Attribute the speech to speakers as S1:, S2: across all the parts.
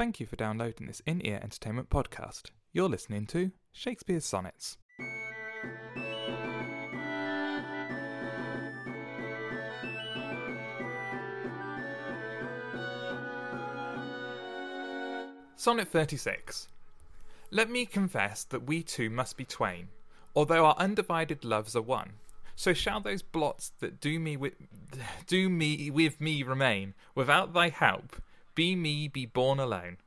S1: Thank you for downloading this in ear entertainment podcast. You're listening to Shakespeare's Sonnets. Sonnet 36. Let me confess that we two must be twain, although our undivided loves are one. So shall those blots that do me with do me with me remain, without thy help, be me be born alone.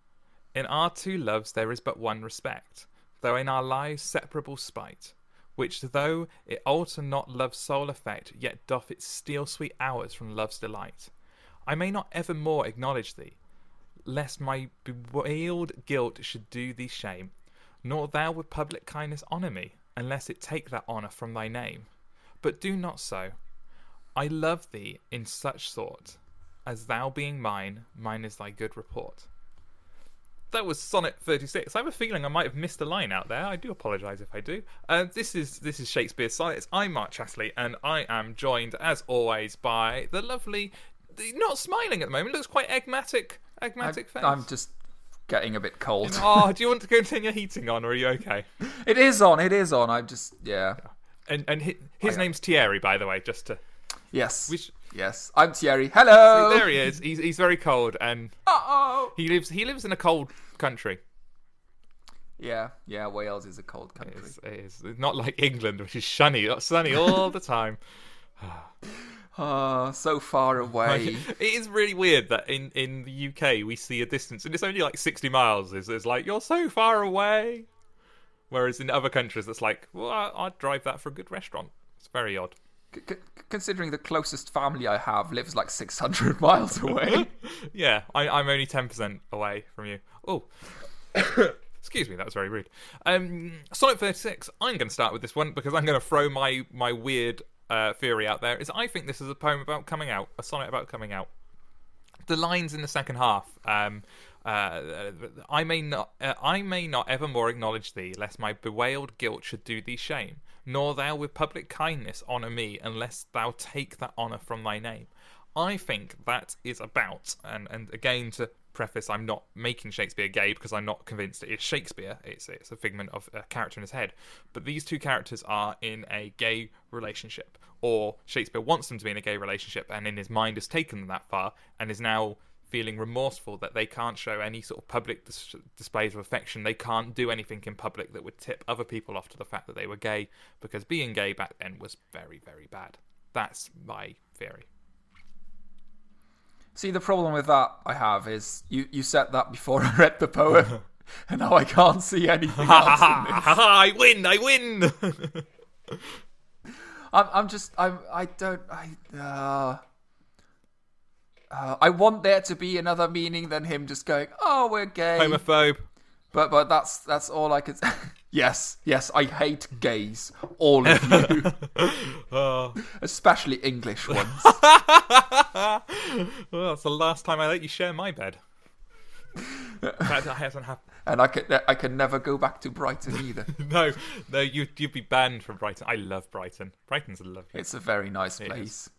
S1: In our two loves there is but one respect, though in our lives separable spite, which though it alter not love's sole effect, yet doth it steal sweet hours from love's delight. I may not evermore acknowledge thee, lest my bewailed guilt should do thee shame, nor thou with public kindness honour me, unless it take that honour from thy name. But do not so. I love thee in such sort, as thou being mine, mine is thy good report. That was Sonnet 36. I have a feeling I might have missed a line out there. I do apologise if I do. Uh, this is this is Shakespeare's Sonnets. I'm Mark Chatterley, and I am joined, as always, by the lovely, not smiling at the moment, looks quite enigmatic, enigmatic face.
S2: I'm just getting a bit cold.
S1: oh, do you want to continue your heating on, or are you okay?
S2: It is on. It is on. I'm just yeah.
S1: And and his, his name's Thierry, by the way, just to.
S2: Yes.
S1: We
S2: Yes. I'm Thierry. Hello.
S1: there he is. He's he's very cold, and
S2: Uh-oh.
S1: he lives he lives in a cold country.
S2: Yeah. Yeah. Wales is a cold country.
S1: It's, it is It's not like England, which is sunny, sunny all the time.
S2: Oh, so far away.
S1: it is really weird that in, in the UK we see a distance, and it's only like 60 miles. Is it's like, you're so far away. Whereas in other countries, it's like, well, I- I'd drive that for a good restaurant. It's very odd.
S2: Considering the closest family I have lives like 600 miles away.
S1: Yeah, I, I'm only 10% away from you. Oh. Excuse me, that was very rude. Um, Sonnet 36, I'm going to start with this one because I'm going to throw my, my weird uh, theory out there. Is I think this is a poem about coming out, a sonnet about coming out. The lines in the second half. Um, uh, I may not, uh, I may not evermore acknowledge thee, lest my bewailed guilt should do thee shame. Nor thou with public kindness honour me, unless thou take that honour from thy name. I think that is about, and, and again to preface, I'm not making Shakespeare gay because I'm not convinced it is Shakespeare. It's it's a figment of a character in his head. But these two characters are in a gay relationship, or Shakespeare wants them to be in a gay relationship, and in his mind has taken them that far, and is now feeling remorseful that they can't show any sort of public dis- displays of affection. They can't do anything in public that would tip other people off to the fact that they were gay, because being gay back then was very very bad. That's my theory.
S2: See, the problem with that I have is you, you said that before I read the poem, and now I can't see anything else
S1: ha
S2: in this.
S1: ha ha! I win! I win!
S2: I'm, I'm just, I'm, I don't, I, uh, uh, I want there to be another meaning than him just going, "Oh, we're gay,"
S1: Homophobe.
S2: but but that's that's all I could. yes, yes, I hate gays, all of you,
S1: Oh.
S2: especially English ones.
S1: well, that's the last time I let you share my bed. that hasn't happened.
S2: and I can I can never go back to Brighton either.
S1: No, no, you you'd be banned from Brighton. I love Brighton. Brighton's a lovely.
S2: It's a very nice place.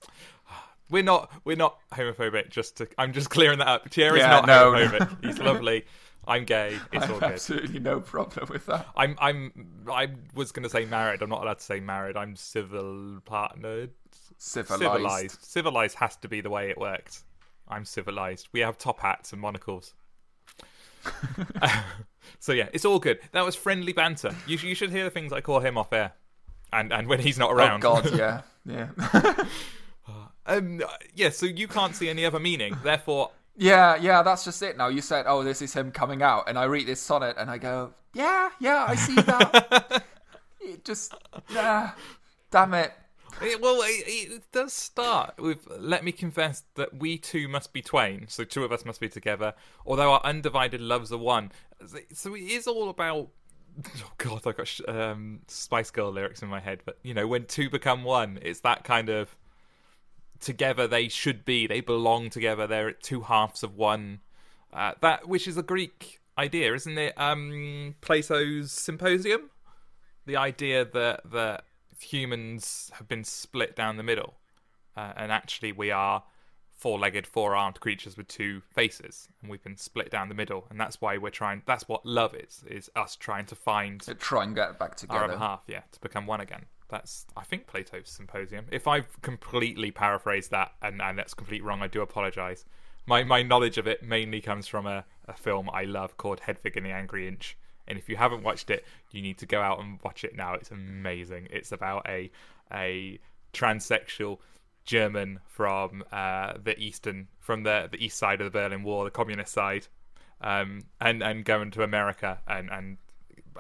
S1: We're not we're not homophobic. Just to, I'm just clearing that up. Thierry's
S2: Yeah,
S1: not
S2: no,
S1: homophobic. He's lovely. I'm gay. It's
S2: I
S1: all
S2: have
S1: good.
S2: absolutely no problem with that.
S1: I'm I'm I was gonna say married. I'm not allowed to say married. I'm civil partnered.
S2: Civilized.
S1: Civilized. Civilized has to be the way it worked. I'm civilized. We have top hats and monocles. so yeah, it's all good. That was friendly banter. You, you should hear the things I call him off air, and and when he's not around.
S2: Oh
S1: around.
S2: God, yeah, yeah,
S1: um, yeah. So you can't see any other meaning. Therefore,
S2: yeah, yeah. That's just it. Now you said, "Oh, this is him coming out," and I read this sonnet and I go, "Yeah, yeah, I see that." it just, ah, damn it.
S1: it, well, it, it does start with "Let me confess that we two must be twain." So two of us must be together, although our undivided loves are one. So it is all about. Oh God, I've got um, Spice Girl lyrics in my head, but you know, when two become one, it's that kind of together they should be. They belong together. They're two halves of one. Uh, that which is a Greek idea, isn't it? Um, Plato's Symposium. The idea that that humans have been split down the middle, uh, and actually we are four-legged, four-armed creatures with two faces, and we've been split down the middle, and that's why we're trying. That's what love is: is us trying to find
S2: To try and get back
S1: our
S2: together.
S1: other half, yeah, to become one again. That's I think Plato's Symposium. If I've completely paraphrased that and, and that's completely wrong, I do apologise. My my knowledge of it mainly comes from a, a film I love called Hedwig and the Angry Inch. And if you haven't watched it, you need to go out and watch it now. It's amazing. It's about a a transsexual German from uh, the eastern from the the east side of the Berlin Wall, the communist side, um, and and going to America and and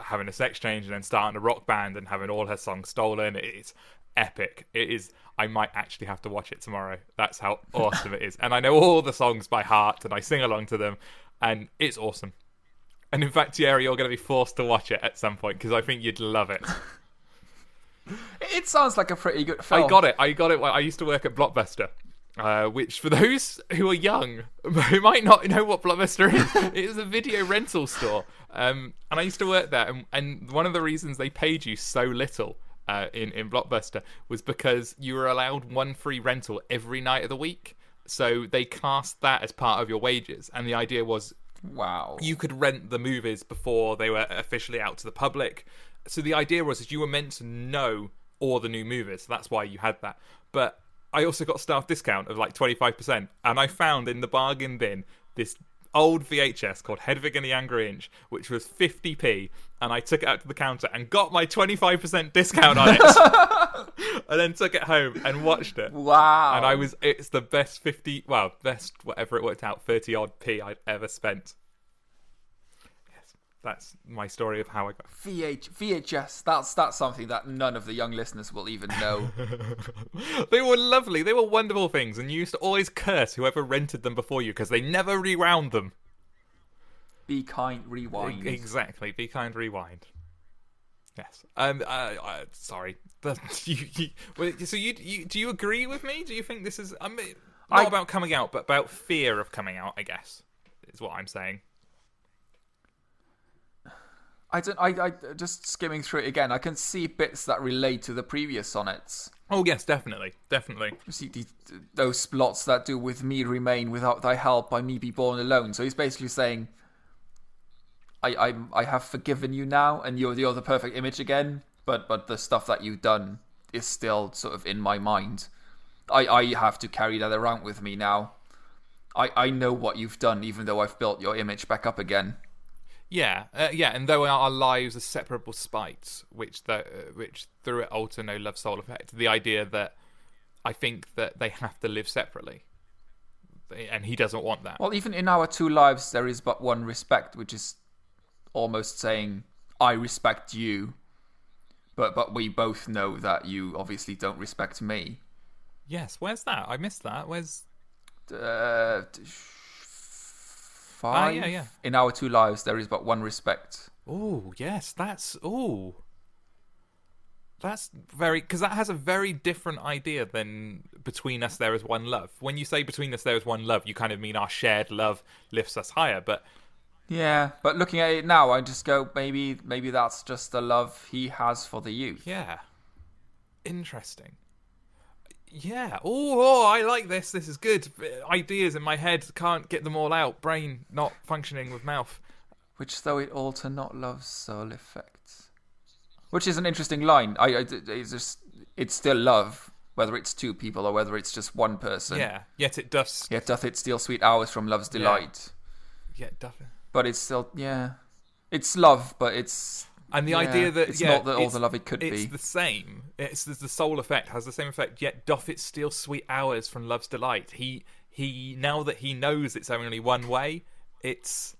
S1: having a sex change and then starting a rock band and having all her songs stolen. It's epic. It is. I might actually have to watch it tomorrow. That's how awesome it is. And I know all the songs by heart and I sing along to them, and it's awesome. And in fact, Thierry, you're going to be forced to watch it at some point because I think you'd love it.
S2: It sounds like a pretty good film.
S1: I got it. I got it. I used to work at Blockbuster, uh, which for those who are young, who might not know what Blockbuster is, it is a video rental store. Um, and I used to work there, and, and one of the reasons they paid you so little uh, in in Blockbuster was because you were allowed one free rental every night of the week. So they cast that as part of your wages, and the idea was
S2: Wow.
S1: you could rent the movies before they were officially out to the public. So the idea was that you were meant to know all the new movies. So that's why you had that. But I also got staff discount of like 25%. And I found in the bargain bin this old VHS called Hedwig and the Angry Inch, which was 50p. And I took it out to the counter and got my 25% discount on it. and then took it home and watched it.
S2: Wow.
S1: And I was, it's the best 50, well, best whatever it worked out, 30 odd p I'd ever spent. That's my story of how I got.
S2: VH, VHS. That's that's something that none of the young listeners will even know.
S1: they were lovely, they were wonderful things, and you used to always curse whoever rented them before you because they never rewound them.
S2: Be kind, rewind.
S1: Exactly, be kind, rewind. Yes. Um. Uh, uh, sorry. You, you, well, so you, you do you agree with me? Do you think this is? I mean, not
S2: I-
S1: about coming out, but about fear of coming out. I guess is what I'm saying.
S2: I don't. I, I just skimming through it again. I can see bits that relate to the previous sonnets.
S1: Oh yes, definitely, definitely.
S2: You see the, those plots that do with me remain without thy help, by me be born alone. So he's basically saying, I, I, I have forgiven you now, and you're you're the perfect image again. But but the stuff that you've done is still sort of in my mind. I, I have to carry that around with me now. I, I know what you've done, even though I've built your image back up again.
S1: Yeah, uh, yeah, and though our lives are separable spites, which the, uh, which through it alter no love soul effect, the idea that I think that they have to live separately, and he doesn't want that.
S2: Well, even in our two lives, there is but one respect, which is almost saying, I respect you. But but we both know that you obviously don't respect me.
S1: Yes, where's that? I missed that. Where's
S2: Uh, Ah, t- five.
S1: yeah, yeah.
S2: In our two lives, there is but one respect.
S1: Oh, yes, that's oh. That's very because that has a very different idea than between us there is one love. When you say between us there is one love, you kind of mean our shared love lifts us higher. But
S2: Yeah, but looking at it now, I just go maybe maybe that's just the love he has for the youth.
S1: yeah, interesting. Yeah. Oh, oh, I like this. This is good. Ideas in my head can't get them all out. Brain not functioning with mouth.
S2: Which though it alter not love's soul effects. Which is an interesting line. I, I it's just it's still love, whether it's two people or whether it's just one person.
S1: Yeah. Yet it does.
S2: Yet doth it steal sweet hours from love's delight.
S1: Yet it does.
S2: But it's still yeah. It's love, but it's
S1: And the
S2: yeah,
S1: idea that
S2: it's
S1: yeah,
S2: not the, all the love it could
S1: it's
S2: be.
S1: the same. It's the, the soul effect has the same effect. Yet doth it steal sweet hours from love's delight? He he now that he knows it's only one way, it's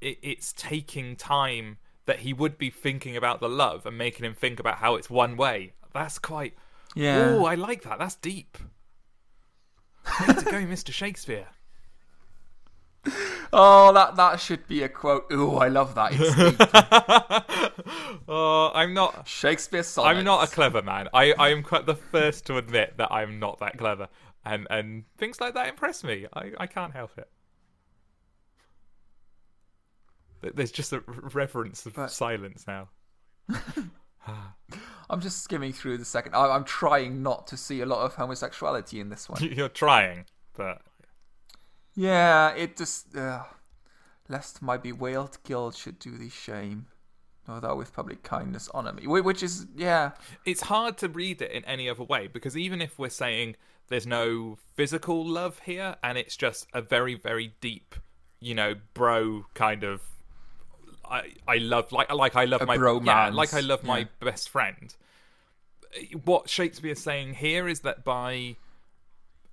S1: it, it's taking time that he would be thinking about the love and making him think about how it's one way. That's quite.
S2: Yeah.
S1: Oh, I like that. That's deep. Way to go, Mr. Shakespeare.
S2: Oh, that that should be a quote. Ooh, I love that. It's.
S1: Oh, I'm not.
S2: Shakespeare sonnets.
S1: I'm not a clever man. I, I am quite the first to admit that I'm not that clever, and and things like that impress me. I, I can't help it. There's just a reverence of
S2: But-
S1: silence now.
S2: I'm just skimming through the second. I'm trying not to see a lot of homosexuality in this one.
S1: You're trying, but
S2: Yeah, it just uh, lest my bewailed guild should do thee shame. No, thou with public kindness honour me. Which is yeah,
S1: It's hard to read it in any other way because even if we're saying there's no physical love here and it's just a very, very deep, you know, bro kind of. I I love like like I love
S2: A
S1: my
S2: bromance,
S1: yeah like I love my
S2: yeah.
S1: best friend. What Shakespeare's saying here is that by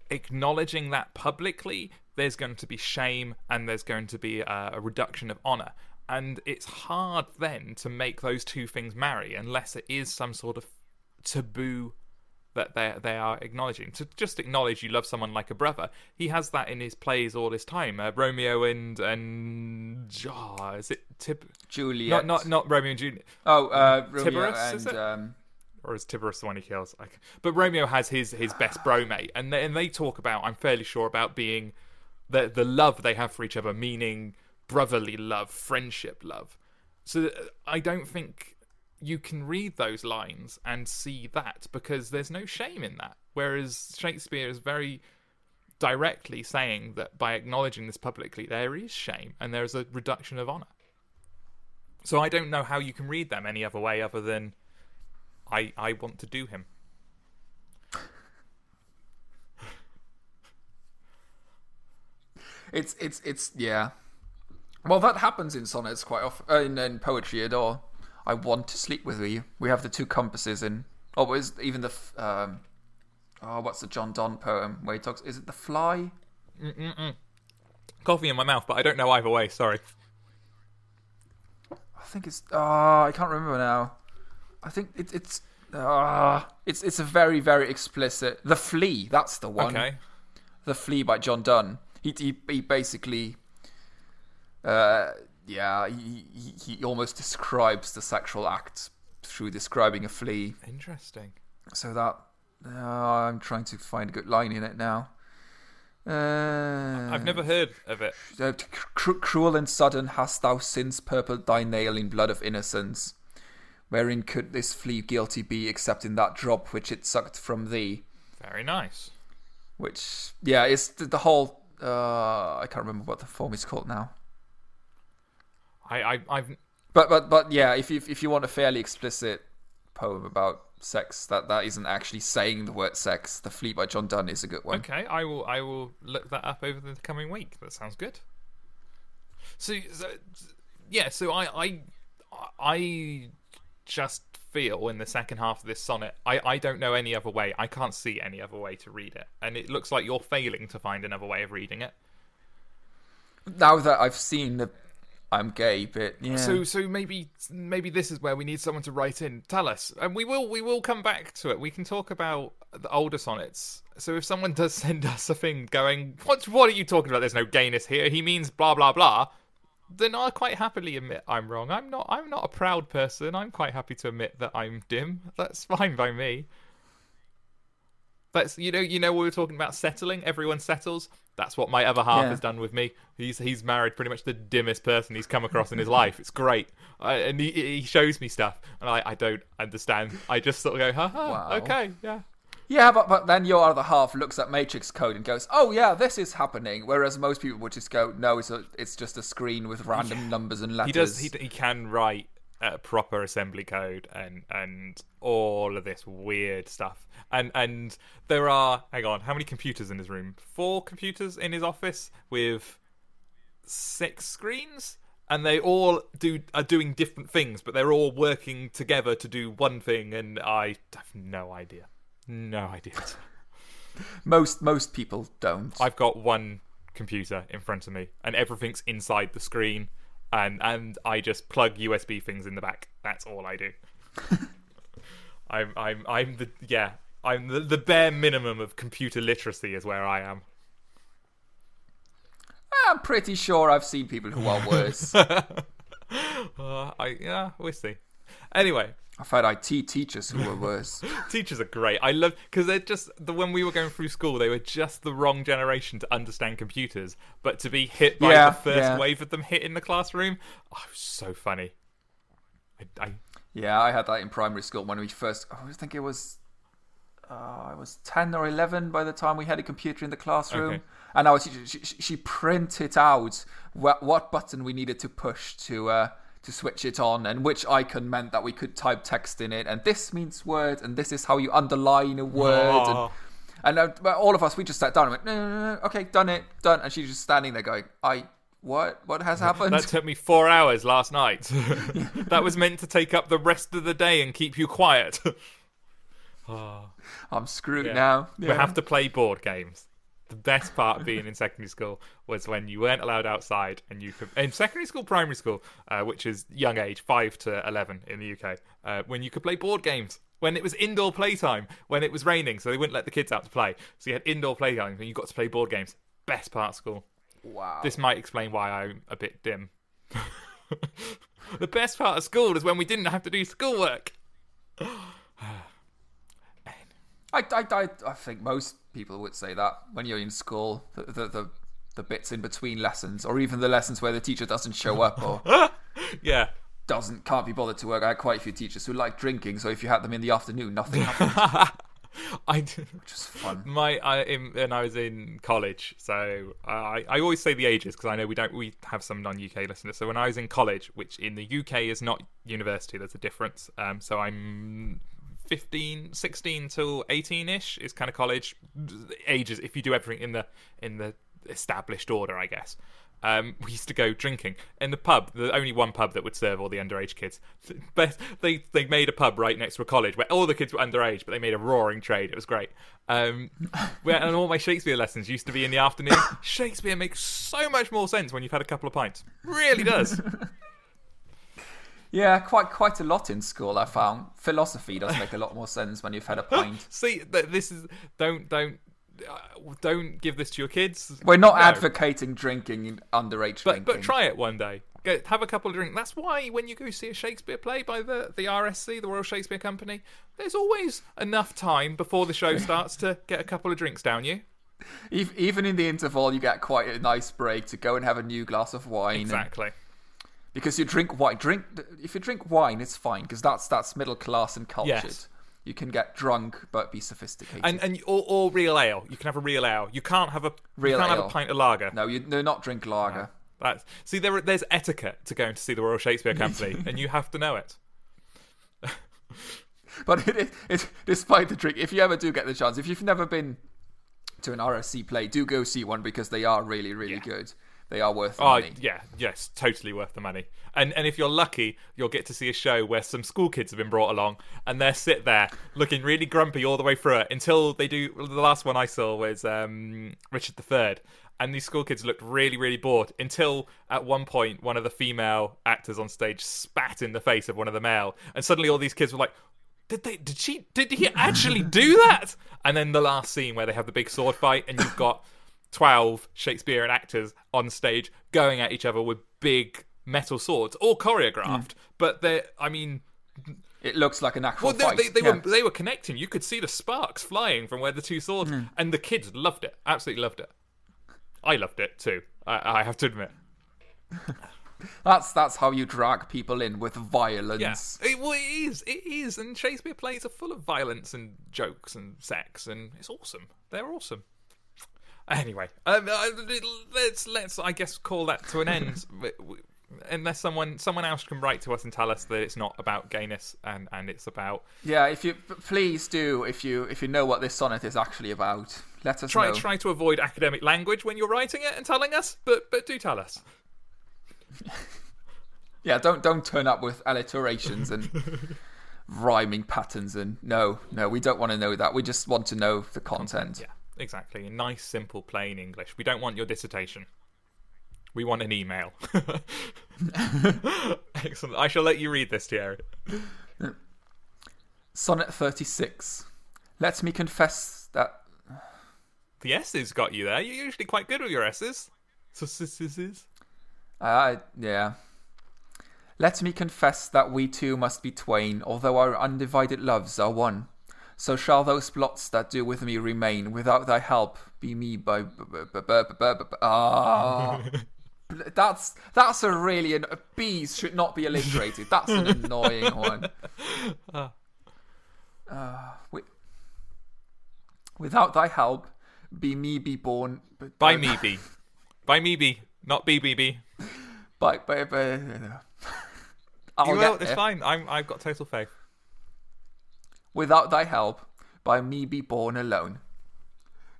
S1: acknowledging that publicly, there's going to be shame and there's going to be a, a reduction of honor. And it's hard then to make those two things marry unless it is some sort of taboo that they they are acknowledging. To just acknowledge you love someone like a brother, he has that in his plays all this time. Uh, Romeo and and oh, is it Tib?
S2: Juliet.
S1: Not not not Romeo and Juliet.
S2: Oh, uh, Romeo
S1: Tiburus, is
S2: and
S1: it?
S2: um,
S1: or is Tiburus the one he kills? But Romeo has his his best bro mate, and they, and they talk about. I'm fairly sure about being the the love they have for each other, meaning brotherly love, friendship love. So uh, I don't think you can read those lines and see that because there's no shame in that. Whereas Shakespeare is very directly saying that by acknowledging this publicly, there is shame and there is a reduction of honor. So I don't know how you can read them any other way other than I I want to do him.
S2: It's it's it's yeah. Well, that happens in sonnets quite often. Uh, in, in poetry at all. I want to sleep with you. We have the two compasses in. Oh, is even the um, oh, what's the John Donne poem where he talks? Is it the fly?
S1: Coffee in my mouth, but I don't know either way. Sorry.
S2: I think it's. Oh, I can't remember now. I think it, it's. Uh, it's it's a very very explicit. The flea. That's the one.
S1: Okay.
S2: The Flea by John Donne. He he, he basically, uh, yeah, he, he he almost describes the sexual act through describing a flea.
S1: Interesting.
S2: So that uh, I'm trying to find a good line in it now. Uh,
S1: I've never heard of it.
S2: uh, cru- cruel and sudden hast thou since purpled thy nail in blood of innocence. Wherein could this flea guilty be, except in that drop which it sucked from thee?
S1: Very nice.
S2: which yeah it's the, the whole uh i can't remember what the form is called now
S1: I, I I've
S2: but but but yeah if you if you want a fairly explicit poem about sex that that isn't actually saying the word sex the flea by john donne is a good one
S1: okay. I will I will look that up over the coming week. That sounds good. So, so yeah. So I I I just feel in the second half of this sonnet, I I don't know any other way. I can't see any other way to read it, and it looks like you're failing to find another way of reading it.
S2: now that i've seen the i'm gay bit yeah
S1: So so maybe maybe this is where we need someone to write in. Tell us, and we will we will come back to it. We can talk about the older sonnets. So if someone does send us a thing going, what what are you talking about? There's no gayness here. He means blah blah blah. Then I'll quite happily admit I'm wrong. I'm not I'm not a proud person. I'm quite happy to admit that I'm dim. That's fine by me. That's you know you know we were talking about settling. Everyone settles. That's what my other half
S2: Yeah.
S1: has done with me. He's he's married pretty much the dimmest person he's come across in his life. It's great, I, and he he shows me stuff, and I I don't understand. I just sort of go, ha ha,
S2: Wow.
S1: okay, yeah.
S2: Yeah but, but then your other half looks at matrix code and goes oh yeah this is happening whereas most people would just go no it's a, it's just a screen with random numbers and letters
S1: He does. He he can write uh, proper assembly code and and all of this weird stuff. And and there are hang on, how many computers in his room? Four computers in his office with six screens, and they all do are doing different things, but they're all working together to do one thing. And I have no idea, no idea.
S2: most most people don't
S1: I've got one computer in front of me, and everything's inside the screen, and and I just plug USB things in the back. That's all I do. I'm I'm I'm the yeah. I'm the, the bare minimum of computer literacy is where I am.
S2: I'm pretty sure I've seen people who are worse.
S1: Uh, I yeah, we'll see. Anyway,
S2: I've had IT teachers who were worse.
S1: teachers are great. I love because they're just the when we were going through school, they were just the wrong generation to understand computers, but to be hit by
S2: Yeah,
S1: the first
S2: yeah.
S1: wave of them hit in the classroom, oh, it was so funny. I, I
S2: yeah, I had that in primary school when we first. I think it was. uh, I was 10 or 11 by the time we had a computer in the classroom.
S1: Okay.
S2: And I was, she, she, she printed out what, what button we needed to push to uh, to switch it on and which icon meant that we could type text in it. And this means word, and this is how you underline a word.
S1: Oh.
S2: And, and uh, all of us, we just sat down and went, no, no, no, no, okay, done it, done. And she's just standing there going, I, what? What has happened?
S1: That took me four hours last night. that was meant to take up the rest of the day and keep you quiet.
S2: I'm screwed
S1: Yeah.
S2: now.
S1: We have to play board games. The best part of being in secondary school was when you weren't allowed outside and you could in secondary school, primary school, uh, which is young age, five to eleven in the UK, uh, when you could play board games. When it was indoor playtime, when it was raining, so they wouldn't let the kids out to play. So you had indoor playtime and you got to play board games. Best part of school.
S2: Wow.
S1: This might explain why I'm a bit dim. the best part of school is when we didn't have to do schoolwork.
S2: I, I, I, I think most people would say that when you're in school, the, the, the, the bits in between lessons, or even the lessons where the teacher doesn't show up or
S1: Yeah.
S2: doesn't can't be bothered to work. I had quite a few teachers who like drinking, so if you had them in the afternoon, nothing happened,
S1: I d-
S2: which is fun.
S1: my I in, when I was in college, so I I always say the ages because I know we don't we have some non UK listeners. So when I was in college, which in the UK is not university, there's a difference. Um, so I'm 15, 16 till 18 ish is kind of college ages if you do everything in the in the established order, I guess. Um, we used to go drinking in the pub. The only one pub that would serve all the underage kids. But they they made a pub right next to a college where all the kids were underage, but they made a roaring trade. It was great. Um, where, and all my Shakespeare lessons used to be in the afternoon. Shakespeare makes so much more sense when you've had a couple of pints. Really does.
S2: Yeah, quite quite a lot in school. I found philosophy does make a lot more sense when you've had a pint.
S1: See, this is don't don't uh, don't give this to your kids.
S2: We're not
S1: No.
S2: advocating drinking underage
S1: But
S2: drinking.
S1: but try it one day. Go, have a couple of drinks. That's why when you go see a Shakespeare play by the the RSC, the Royal Shakespeare Company, there's always enough time before the show starts to get a couple of drinks down you.
S2: Even in the interval, you get quite a nice break to go and have a new glass of wine. and-
S1: Exactly.
S2: Because you drink wine. Drink if you drink wine, it's fine because that's that's middle class and cultured.
S1: Yes.
S2: You can get drunk but be sophisticated.
S1: And and or, or real ale. You can have a real ale. You can't have a
S2: Real
S1: you can't have a pint of lager.
S2: no, you do not drink lager.
S1: That's see there there's etiquette to going to see the Royal Shakespeare Company, and you have to know it.
S2: But it, it, it, despite the drink, if you ever do get the chance, if you've never been to an RSC play, do go see one because they are really, really
S1: Yeah.
S2: good. They are worth the
S1: Oh
S2: money.
S1: yeah, yes, totally worth the money. And and if you're lucky, you'll get to see a show where some school kids have been brought along, and they sit there looking really grumpy all the way through it until they do. The last one I saw was um, Richard III, and these school kids looked really really bored until at one point one of the female actors on stage spat in the face of one of the male, and suddenly all these kids were like. Did they? Did she? Did he actually do that? And then the last scene where they have the big sword fight, and you've got 12 Shakespearean actors on stage going at each other with big metal swords, all choreographed. Hmm. But they, I mean,
S2: It looks like an actual
S1: well, they,
S2: fight.
S1: they, they
S2: yeah.
S1: were they were connecting. You could see the sparks flying from where the two swords, hmm. and the kids loved it. Absolutely loved it. I loved it too. I, I have to admit.
S2: That's that's how you drag people in with
S1: Yeah,
S2: violence.
S1: it, well, it is. It is. And Shakespeare plays are full of violence and jokes and sex, and it's awesome. They're awesome. Anyway, um, uh, let's let's I guess call that to an end. Unless someone someone else can write to us and tell us that it's not about gayness and, and it's about
S2: Yeah, if you please do, if you if you know what this sonnet is actually about, let us
S1: try
S2: know.
S1: try to avoid academic language when you're writing it and telling us, but but do tell us.
S2: Yeah, don't don't turn up with alliterations and rhyming patterns and no, no, we don't want to know that. We just want to know the content.
S1: Yeah, exactly. In nice, simple, plain English. We don't want your dissertation. We want an email. Excellent. I shall let you read this, Thierry.
S2: Sonnet 36. Let me confess that
S1: The S's got you there. You're usually quite good with your S's. So, s- s- s-
S2: uh, yeah. Let me confess that we two must be twain, although our undivided loves are one. So shall those blots that do with me remain, without thy help, be me by. Ah. That's that's a really an, B's should not be alliterated. That's an annoying one. Uh, we, Without thy help, be me be born. But,
S1: By me be. By me be. Not BBB.
S2: By, by, by, I'll
S1: You will. It's fine. I'm, I've got total faith.
S2: Without thy help, by me be born alone.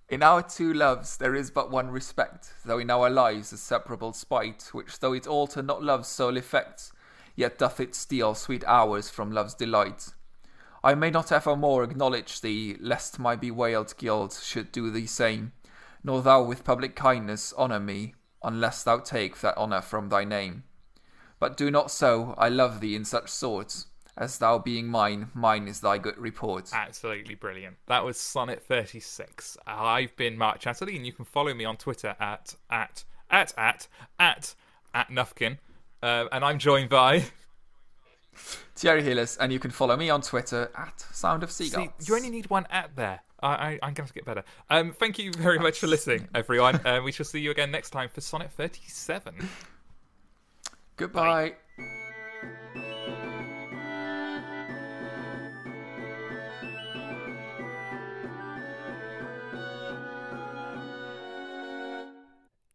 S2: In our two loves there is but one respect, though in our lives a separable spite, which though it alter not love's sole effect, yet doth it steal sweet hours from love's delight. I may not evermore acknowledge thee, lest my bewailed guilt should do thee same, nor thou with public kindness honour me, unless thou take that honour from thy name. But do not so, I love thee in such sort, as thou being mine, mine is thy good report.
S1: Absolutely brilliant. That was Sonnet 36. I've been Mark Chatterley, and you can follow me on Twitter at at at at at at Nufkin. Uh, and I'm joined by.
S2: Thierry Hillis, and you can follow me on Twitter at Sound of
S1: See,
S2: Seagulls.
S1: you only need one at there. I, I, I'm going to have to get better. Um, thank you very much for listening, everyone. Uh, we shall see you again next time for Sonnet 37.
S2: Goodbye.